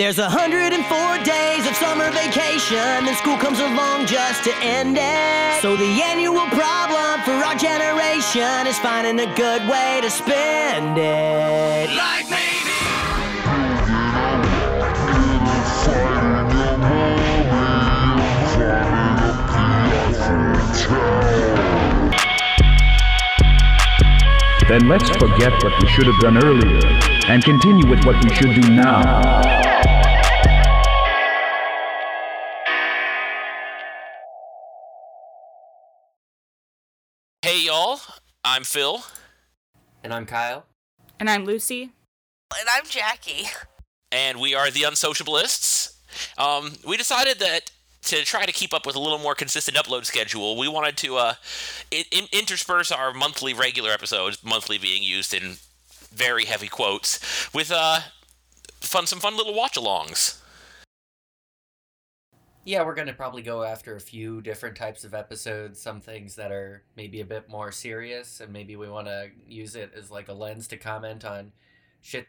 There's 104 days of summer vacation, and school comes along just to end it. So the annual problem for our generation is finding a good way to spend it. Like maybe. Then let's forget what we should have done earlier and continue with what we should do now. Hey y'all, I'm Phil. And I'm Kyle. And I'm Lucy. And I'm Jackie. and we are the Unsociablists. Um, we decided that to try to keep up with a little more consistent upload schedule, we wanted to uh, in- intersperse our monthly regular episodes, monthly being used in very heavy quotes, with uh, fun some fun little watch-alongs. Yeah, we're going to probably go after a few different types of episodes, some things that are maybe a bit more serious, and maybe we want to use it as like a lens to comment on shit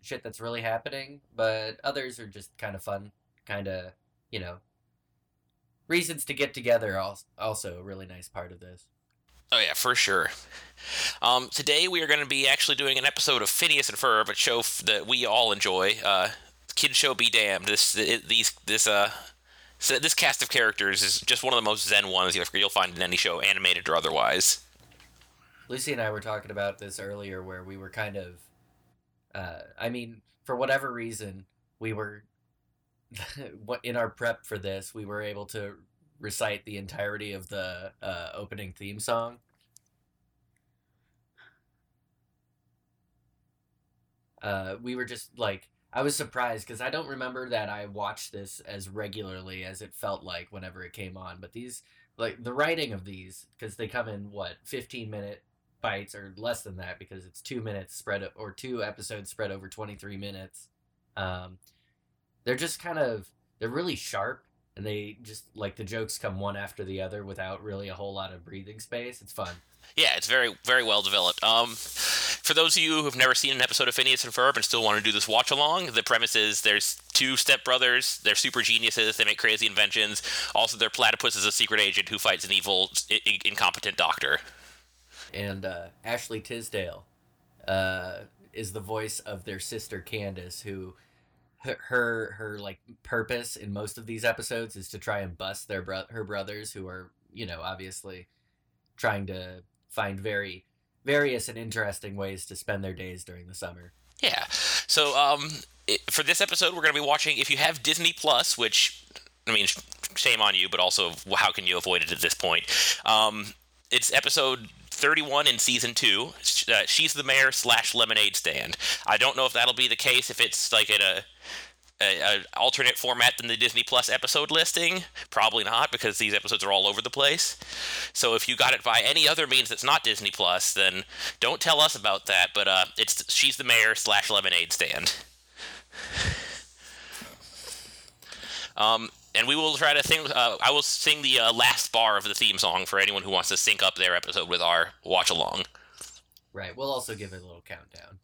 shit that's really happening, but others are just kind of fun, kind of, you know, reasons to get together als- also a really nice part of this. Oh yeah, for sure. Um, today we are going to be actually doing an episode of Phineas and Ferb, a show f- that we all enjoy. Uh, kid show be damned. This it, these this uh so this cast of characters is just one of the most zen ones you'll, you'll find in any show, animated or otherwise. Lucy and I were talking about this earlier where we were kind of uh I mean, for whatever reason, we were in our prep for this, we were able to recite the entirety of the uh opening theme song. Uh we were just like I was surprised because I don't remember that I watched this as regularly as it felt like whenever it came on. But these, like the writing of these, because they come in what fifteen minute bites or less than that, because it's two minutes spread or two episodes spread over twenty three minutes. Um, they're just kind of they're really sharp, and they just like the jokes come one after the other without really a whole lot of breathing space. It's fun. Yeah, it's very very well developed. Um, for those of you who have never seen an episode of Phineas and Ferb and still want to do this watch along, the premise is there's two stepbrothers. They're super geniuses. They make crazy inventions. Also, their platypus is a secret agent who fights an evil, i- i- incompetent doctor. and uh, Ashley Tisdale uh, is the voice of their sister Candace, who her, her like purpose in most of these episodes is to try and bust their bro- her brothers, who are you know obviously trying to find very various and interesting ways to spend their days during the summer. Yeah. So, um, for this episode, we're going to be watching. If you have Disney Plus, which I mean, shame on you, but also how can you avoid it at this point? Um, it's episode 31 in season two. Uh, She's the mayor slash lemonade stand. I don't know if that'll be the case if it's like in a a, a alternate format than the Disney Plus episode listing. Probably not because these episodes are all over the place. So if you got it by any other means that's not Disney Plus, then don't tell us about that. But uh, it's she's the mayor slash lemonade stand. Um, and we will try to sing. Uh, I will sing the uh, last bar of the theme song for anyone who wants to sync up their episode with our watch along. Right. We'll also give it a little countdown.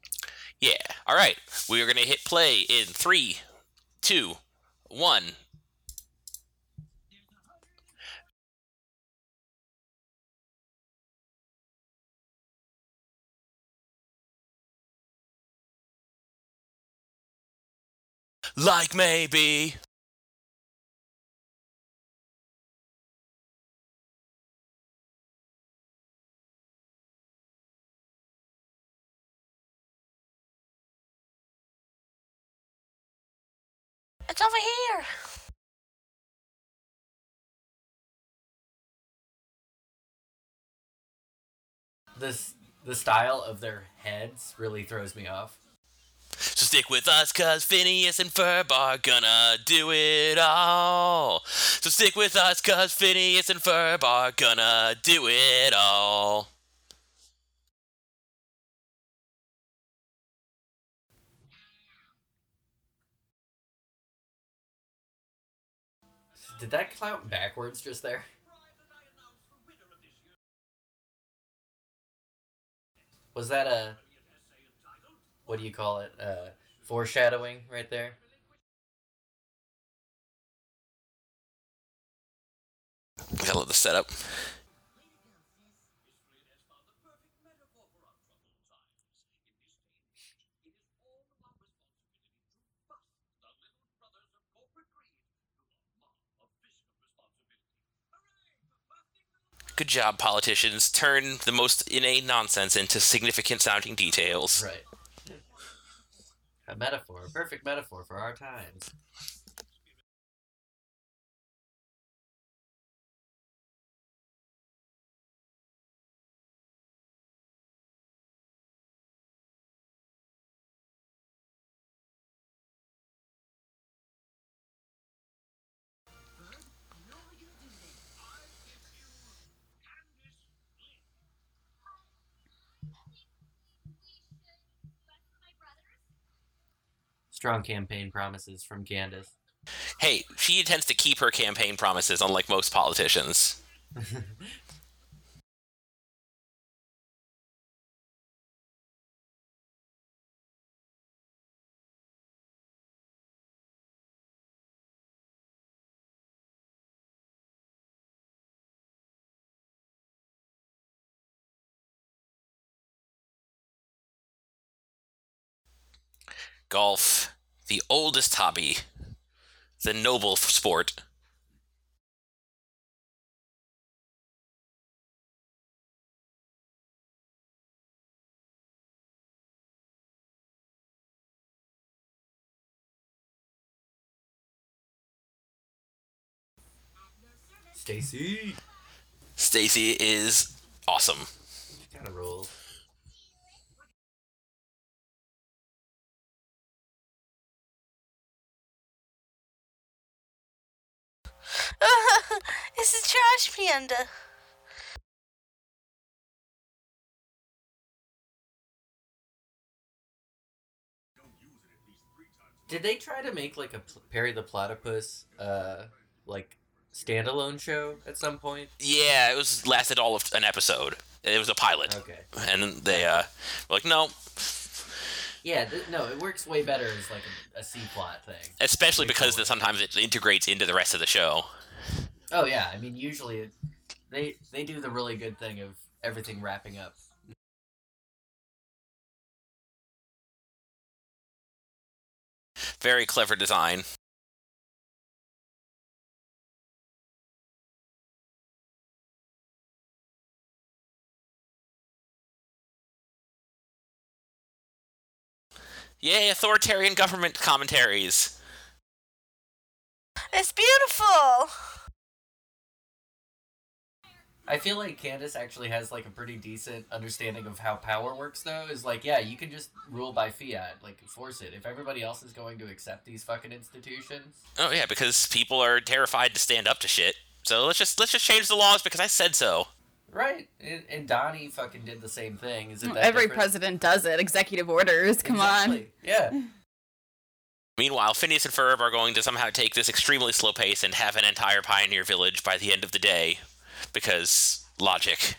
Yeah. All right. We are gonna hit play in three, two, one. Like maybe. It's over here. This the style of their heads really throws me off. So stick with us, cause Phineas and Ferb are gonna do it all. So stick with us, cause Phineas and Ferb are gonna do it all. Did that clout backwards just there? Was that a what do you call it? Uh, foreshadowing right there. We gotta love the setup. Good job, politicians. Turn the most inane nonsense into significant sounding details. Right. A metaphor, a perfect metaphor for our times. Strong campaign promises from Candace. Hey, she intends to keep her campaign promises, unlike most politicians. Golf, the oldest hobby, the noble sport. Stacy. Stacy is awesome. Kind of rules. it's a trash panda. Did they try to make like a Perry the Platypus, uh, like standalone show at some point? Yeah, it was lasted all of an episode. It was a pilot, Okay. and they uh were like, no, Yeah, th- no, it works way better as like a, a C plot thing. especially because cool. sometimes it integrates into the rest of the show. Oh yeah, I mean usually it, they they do the really good thing of everything wrapping up. Very clever design. Yay, authoritarian government commentaries. It's beautiful. I feel like Candace actually has like a pretty decent understanding of how power works though. Is like, yeah, you can just rule by fiat, like force it. If everybody else is going to accept these fucking institutions, Oh yeah, because people are terrified to stand up to shit. So let's just let's just change the laws because I said so. Right? And, and Donnie fucking did the same thing. Is it that Every different? president does it. Executive orders. Come on. Yeah. Meanwhile, Phineas and Ferb are going to somehow take this extremely slow pace and have an entire pioneer village by the end of the day, because logic.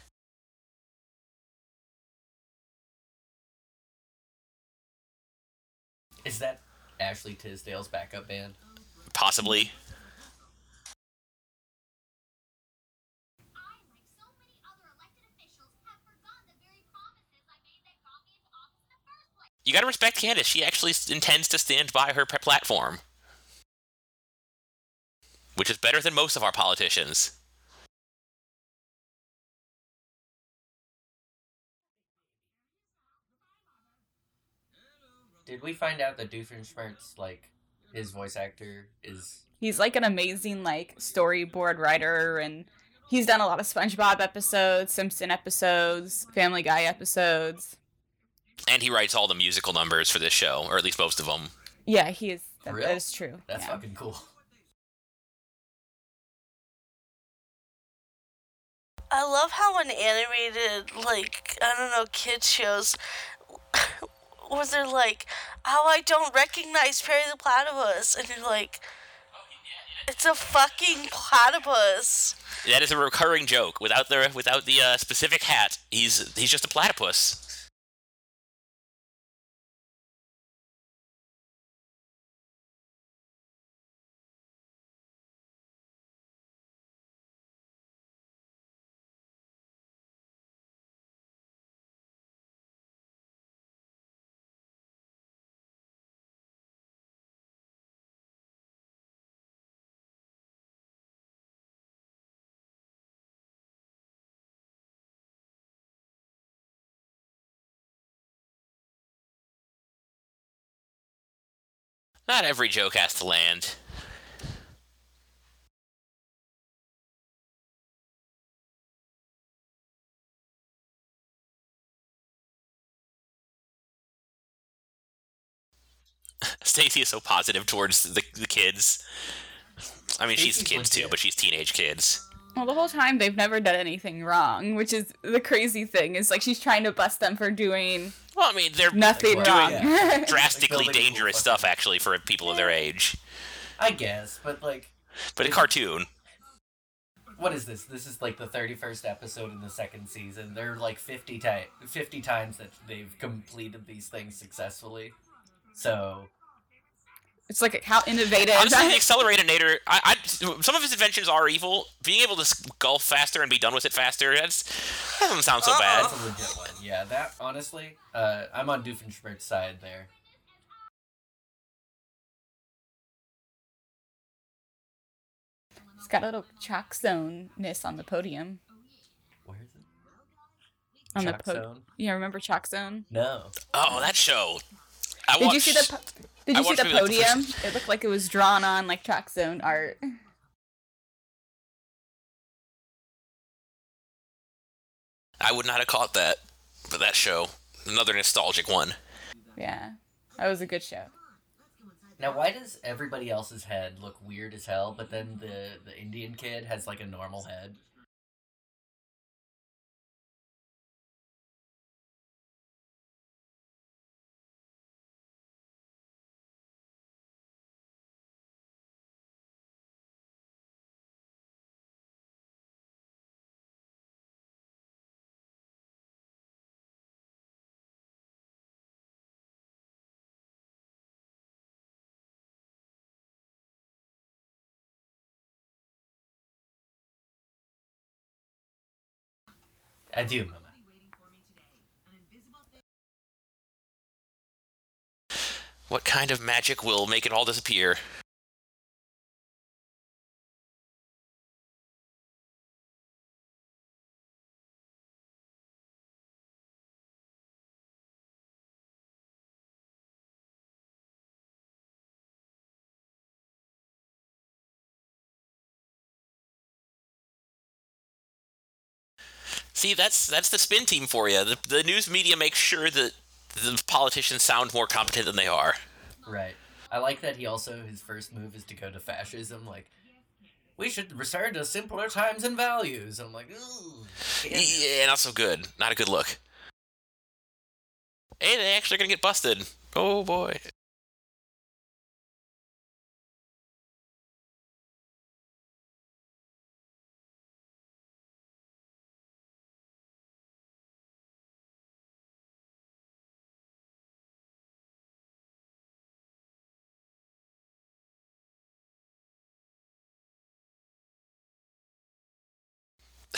Is that Ashley Tisdale's backup band? Possibly. First place. You gotta respect Candace. She actually intends to stand by her platform. Which is better than most of our politicians. Did we find out that Doofenshmirtz, like, his voice actor is He's like an amazing like storyboard writer and he's done a lot of SpongeBob episodes, Simpson episodes, Family Guy episodes. And he writes all the musical numbers for this show, or at least most of them. Yeah, he is that, that is true. that's yeah. fucking cool. I love how in animated, like, I don't know, kids shows, where they're like, oh, I don't recognize Perry the Platypus. And you're like, it's a fucking platypus. That is a recurring joke. Without the without the uh, specific hat, he's he's just a platypus. Not every joke has to land. Stacy is so positive towards the, the kids. I mean, she's kids too, but she's teenage kids. Well, the whole time they've never done anything wrong, which is the crazy thing. Is like she's trying to bust them for doing Well, I mean, they're nothing Like, wrong. yeah. drastically Like dangerous cool stuff, actually, for people of their age. I guess, but like, But a cartoon. what is this? This is like the thirty-first episode in the second season. There are like 50, ti- 50 times that they've completed these things successfully. So it's like how innovative. Honestly, the Acceleratonator, I, I, some of his inventions are evil. Being able to s- golf faster and be done with it faster, that's, that doesn't sound so bad. that's a legit one. Yeah, that honestly, uh, I'm on Doofenshmirtz's side there. it's got a little chalk zone-ness on the podium. Where is it? On Chalk the po- Zone? Yeah, remember chalk zone? No. Oh, that show. I Did you see the? po- Did I you see the maybe, like, the first- podium? It looked like it was drawn on like track zone art. I would not have caught that, but that show, another nostalgic one. Yeah, that was a good show. Now, why does everybody else's head look weird as hell, but then the the Indian kid has like a normal head? Adieu, mama. What kind of magic will make it all disappear? See, that's that's the spin team for you. The, the news media makes sure that the politicians sound more competent than they are. Right. I like that he also his first move is to go to fascism. Like, we should return to simpler times and values. I'm like, ooh. Yeah, not so good. Not a good look. Hey, they actually are gonna get busted. Oh boy.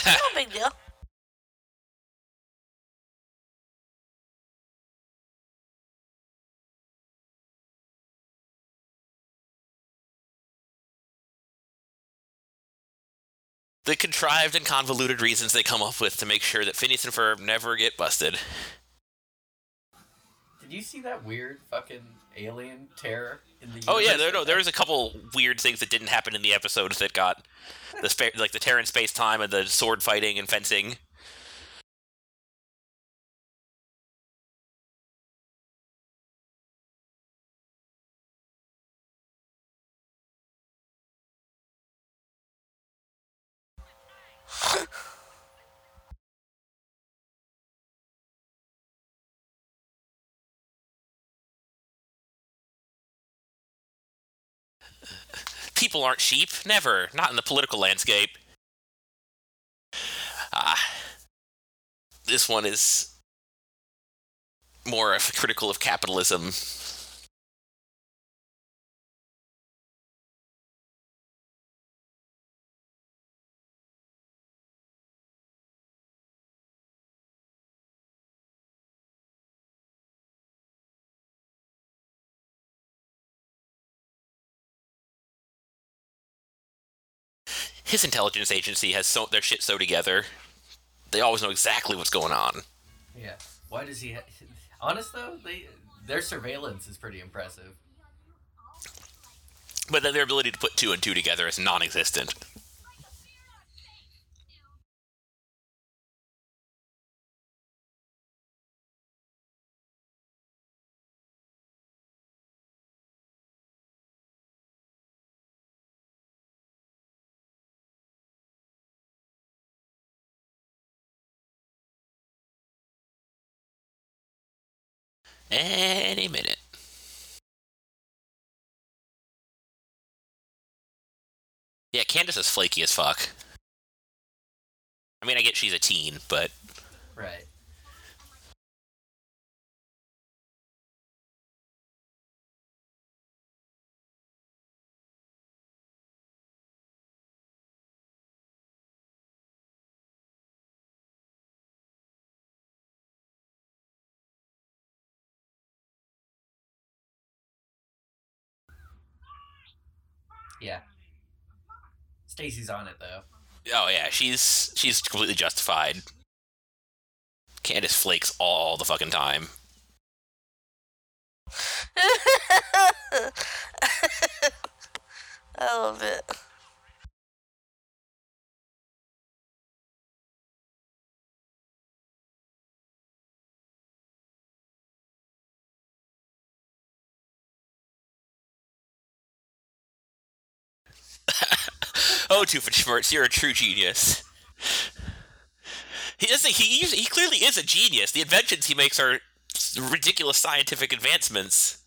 No big deal. the contrived and convoluted reasons they come up with to make sure that Phineas and Ferb never get busted. Did you see that weird fucking alien terror in the? Oh yeah, there no, there was a couple weird things that didn't happen in the episodes that got the like the Terran space time and the sword fighting and fencing. People aren't sheep, never, not in the political landscape. Ah, this one is more of critical of capitalism. His intelligence agency has so their shit so together. They always know exactly what's going on. Yeah. Why does he? Ha- Honest though, they their surveillance is pretty impressive. but then their ability to put two and two together is non-existent. Any minute. Yeah, Candace is flaky as fuck. I mean, I get she's a teen, but Right. Yeah. Stacy's on it though. oh yeah, she's she's completely justified. Candace flakes all the fucking time. I love it. oh, Doofenshmirtz, you're a true genius. He doesn't. He he he clearly is a genius. The inventions he makes are ridiculous scientific advancements,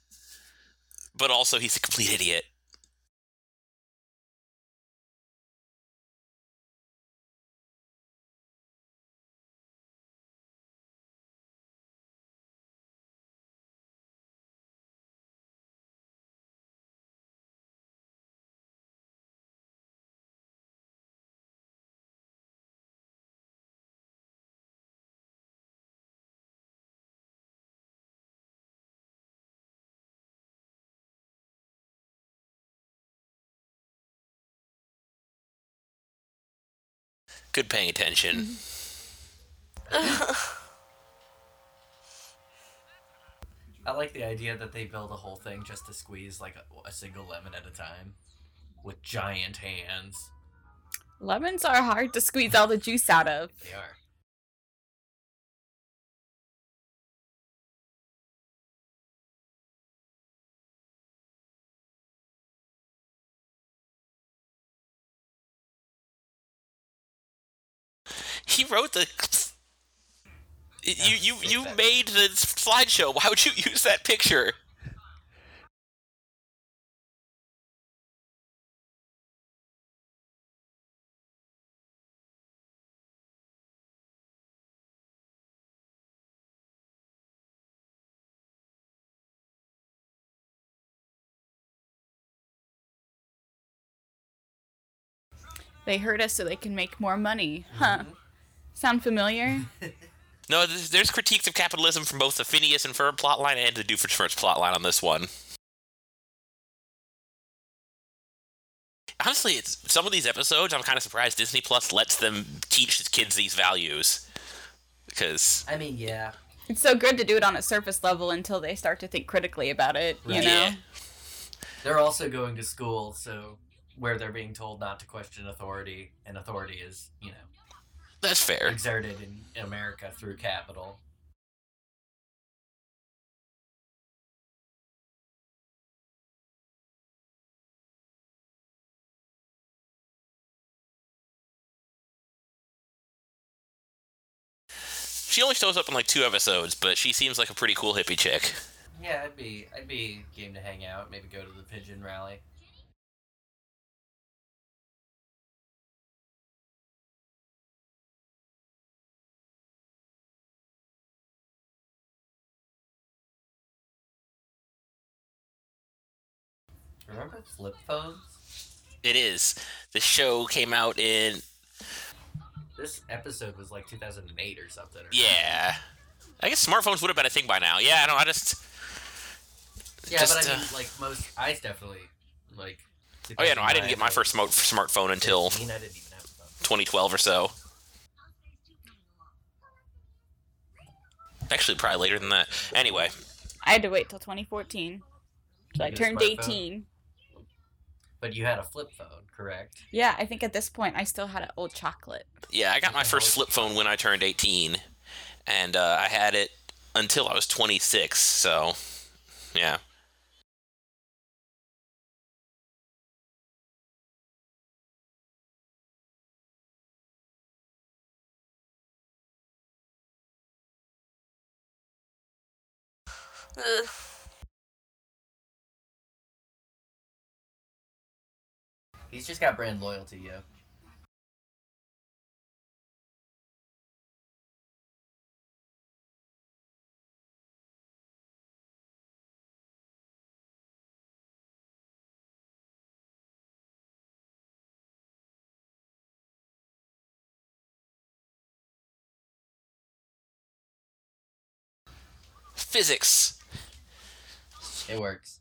but also he's a complete idiot. Good paying attention. I like the idea that they build a whole thing just to squeeze like a, a single lemon at a time with giant hands. Lemons are hard to squeeze all the juice out of. They are. He wrote the. You you you made the slideshow. Why would you use that picture? They hurt us so they can make more money. Huh. Mm-hmm. Sound familiar? No, there's, there's critiques of capitalism from both the Phineas and Ferb plotline and the Doofenshmirtz plotline on this one. Honestly, it's some of these episodes. I'm kind of surprised Disney Plus lets them teach its kids these values, because I mean, yeah. It's so good to do it on a surface level until they start to think critically about it, you know? yeah, They're also going to school, so where they're being told not to question authority, and authority is, you know, that's fair. exerted in, America through capital. She only shows up in like two episodes, but she seems like a pretty cool hippie chick. Yeah, I'd be I'd be game to hang out, maybe go to the pigeon rally. Remember flip phones? It is. The show came out in This episode was like 2008 or something. Or yeah. I guess smartphones would have been a thing by now. Yeah, I don't. I just. Yeah, Just, but I uh, mean, like most, I definitely like. Oh yeah, no, I didn't get my first smart smartphone until I didn't even have 2012 or so. Actually, probably later than that. Anyway, I had to wait till 2014. So I You had a turned smartphone? 18. But you had a flip phone, correct? Yeah, I think at this point I still had an old chocolate. Yeah, I got my first flip phone when I turned 18, and uh, I had it until I was 26. So, yeah. Ugh. He's just got brand loyalty, yo. Physics. It works.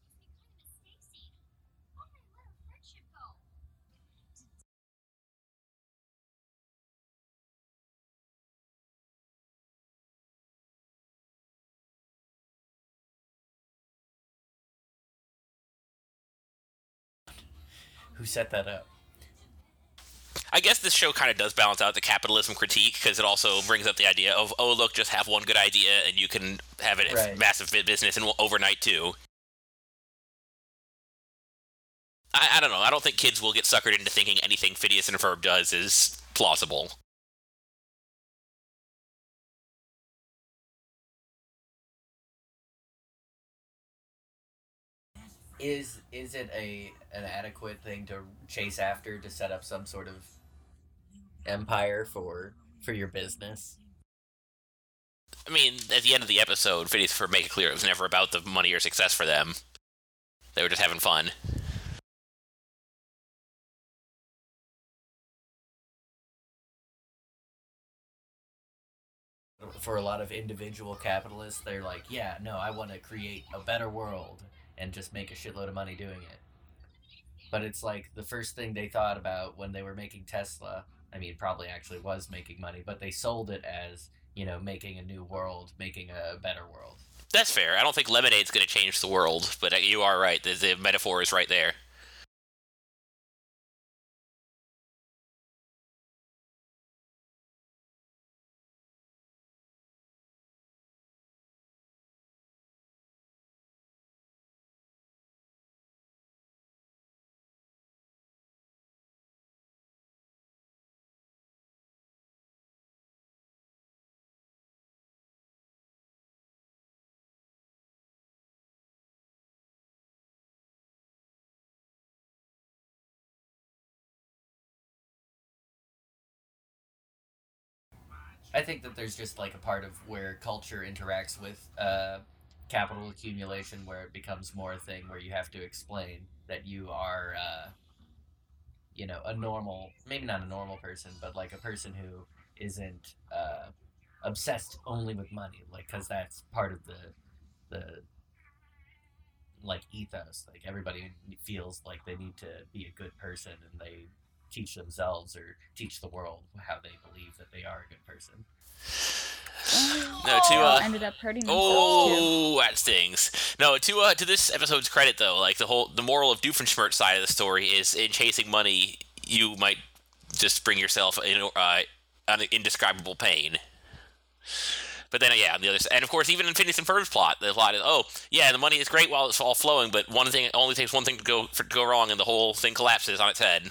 Who set that up? I guess this show kind of does balance out the capitalism critique because it also brings up the idea of, oh, look, just have one good idea and you can have it Right. massive business and overnight too. I, I don't know. I don't think kids will get suckered into thinking anything Phineas and Ferb does is plausible. Is is it a an adequate thing to chase after to set up some sort of empire for for your business? I mean, at the end of the episode, Phineas Ferb make it clear it was never about the money or success for them. They were just having fun. For a lot of individual capitalists, they're like, yeah, no, I want to create a better world and just make a shitload of money doing it. But it's like the first thing they thought about when they were making Tesla. I mean, probably actually was making money, but they sold it as, you know, making a new world, making a better world. That's fair. I don't think lemonade's going to change the world, but uh, you are right. The, the metaphor is right there. I think that there's just like a part of where culture interacts with uh, capital accumulation where it becomes more a thing where you have to explain that you are, uh, you know, a normal, maybe not a normal person, but like a person who isn't uh, obsessed only with money, like because that's part of the the like ethos. Like everybody feels like they need to be a good person and they teach themselves or teach the world how they believe that they are a good person. No, to uh, ended up hurting themselves too. Oh, that stings. No, to uh, to this episode's credit though, like the whole the moral of Doofenshmirtz side of the story is in chasing money, you might just bring yourself in uh, an indescribable pain. But then, yeah, on the other side, and of course, even in Phineas and Ferb's plot, the plot is, oh, yeah, the money is great while it's all flowing, but one thing it only takes one thing to go for, to go wrong, and the whole thing collapses on its head.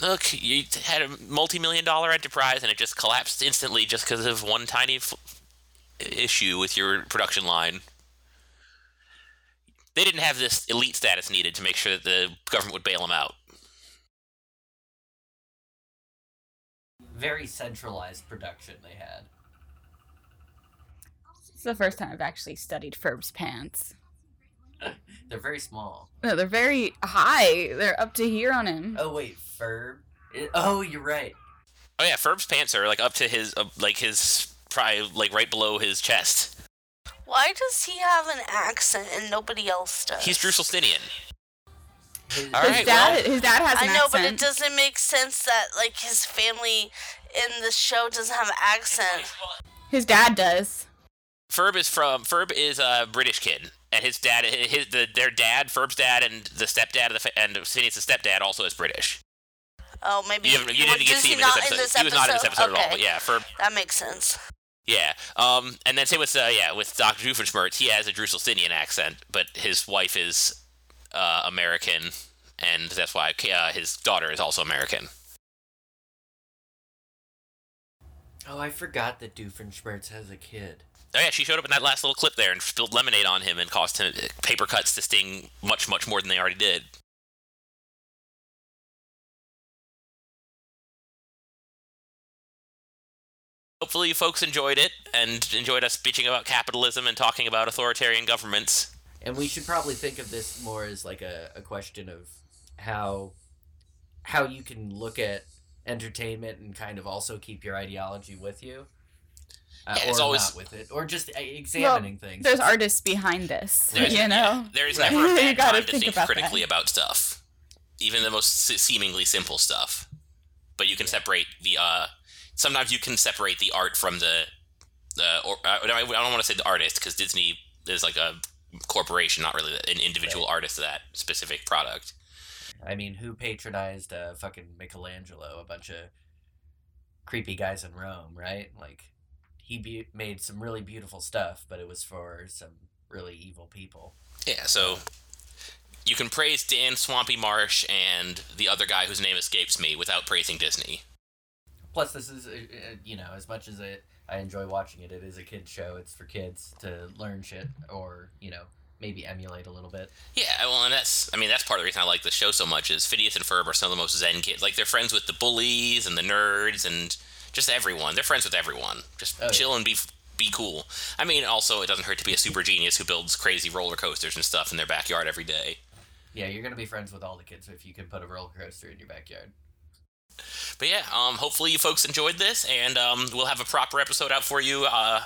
Look, you had a multi-million dollar enterprise, and it just collapsed instantly just because of one tiny f- issue with your production line. They didn't have this elite status needed to make sure that the government would bail them out. very centralized production they had. It's the first time I've actually studied Ferb's pants. They're very small. No, they're very high. They're up to here on him. Oh wait, Ferb. It- oh, you're right. Oh yeah, Ferb's pants are like up to his uh, like his probably like right below his chest. Why does he have an accent and nobody else does? He's Drusselsteinian. His- his right, dad, well- his dad has an I know, but it doesn't make sense that like his family in the show doesn't have an accent. His dad does. Ferb is from Ferb is a British kid, and his dad, his the, their dad, Ferb's dad, and the stepdad of the and Phineas' stepdad also is British. Oh, maybe You, haven't- you didn't get to see him in this episode. in this He was not in this episode at all. Okay. But yeah, Ferb. That makes sense. Yeah. Um, and then same with uh, yeah with Doctor Doofenshmirtz. He has a Drusselsteinian accent, but his wife is uh, American, and that's why uh, his daughter is also American. Oh, I forgot that Doofenshmirtz has a kid. Oh yeah, she showed up in that last little clip there and spilled lemonade on him and caused him uh, paper cuts to sting much much more than they already did. Hopefully, you folks enjoyed it and enjoyed us bitching about capitalism and talking about authoritarian governments. And we should probably think of this more as like a, a question of how how you can look at entertainment and kind of also keep your ideology with you. Uh, Yeah, or always- not with it, or just uh, examining things. There's artists behind this, There's- you know. There is Right. never a You bad gotta time to think think about critically that. about stuff, even the most seemingly simple stuff. But you can separate the. uh Sometimes you can separate the art from the. the or I I don't want to say the artist because Disney is like a corporation, not really an individual artist of that specific product. I mean, who patronized uh, fucking Michelangelo? A bunch of creepy guys in Rome, right? Like, he be- made some really beautiful stuff, but it was for some really evil people. Yeah, so you can praise Dan Swampy Marsh and the other guy whose name escapes me without praising Disney. Plus, this is, uh, uh, you know, as much as it, I enjoy watching it, it is a kid's show. It's for kids to learn shit or, you know, maybe emulate a little bit. Yeah, well, and that's, I mean, that's part of the reason I like the show so much is Phineas and Ferb are some of the most zen kids. Like, they're friends with the bullies and the nerds and just everyone. They're friends with everyone. Just Oh, yeah. chill and be be cool. I mean, also, it doesn't hurt to be a super genius who builds crazy roller coasters and stuff in their backyard every day. Yeah, you're going to be friends with all the kids if you can put a roller coaster in your backyard. But yeah, um, hopefully you folks enjoyed this, and um, we'll have a proper episode out for you. Uh,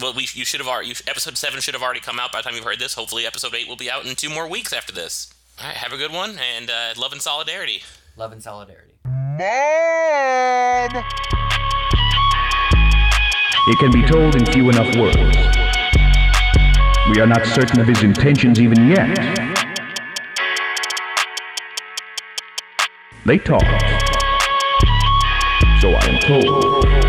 well, we you should have already episode seven should have already come out by the time you've heard this. Hopefully, episode eight will be out in two more weeks after this. All right, have a good one, and uh, love and solidarity. Love and solidarity. It can be told in few enough words. We are not certain of his intentions even yet. They talk. So I am told.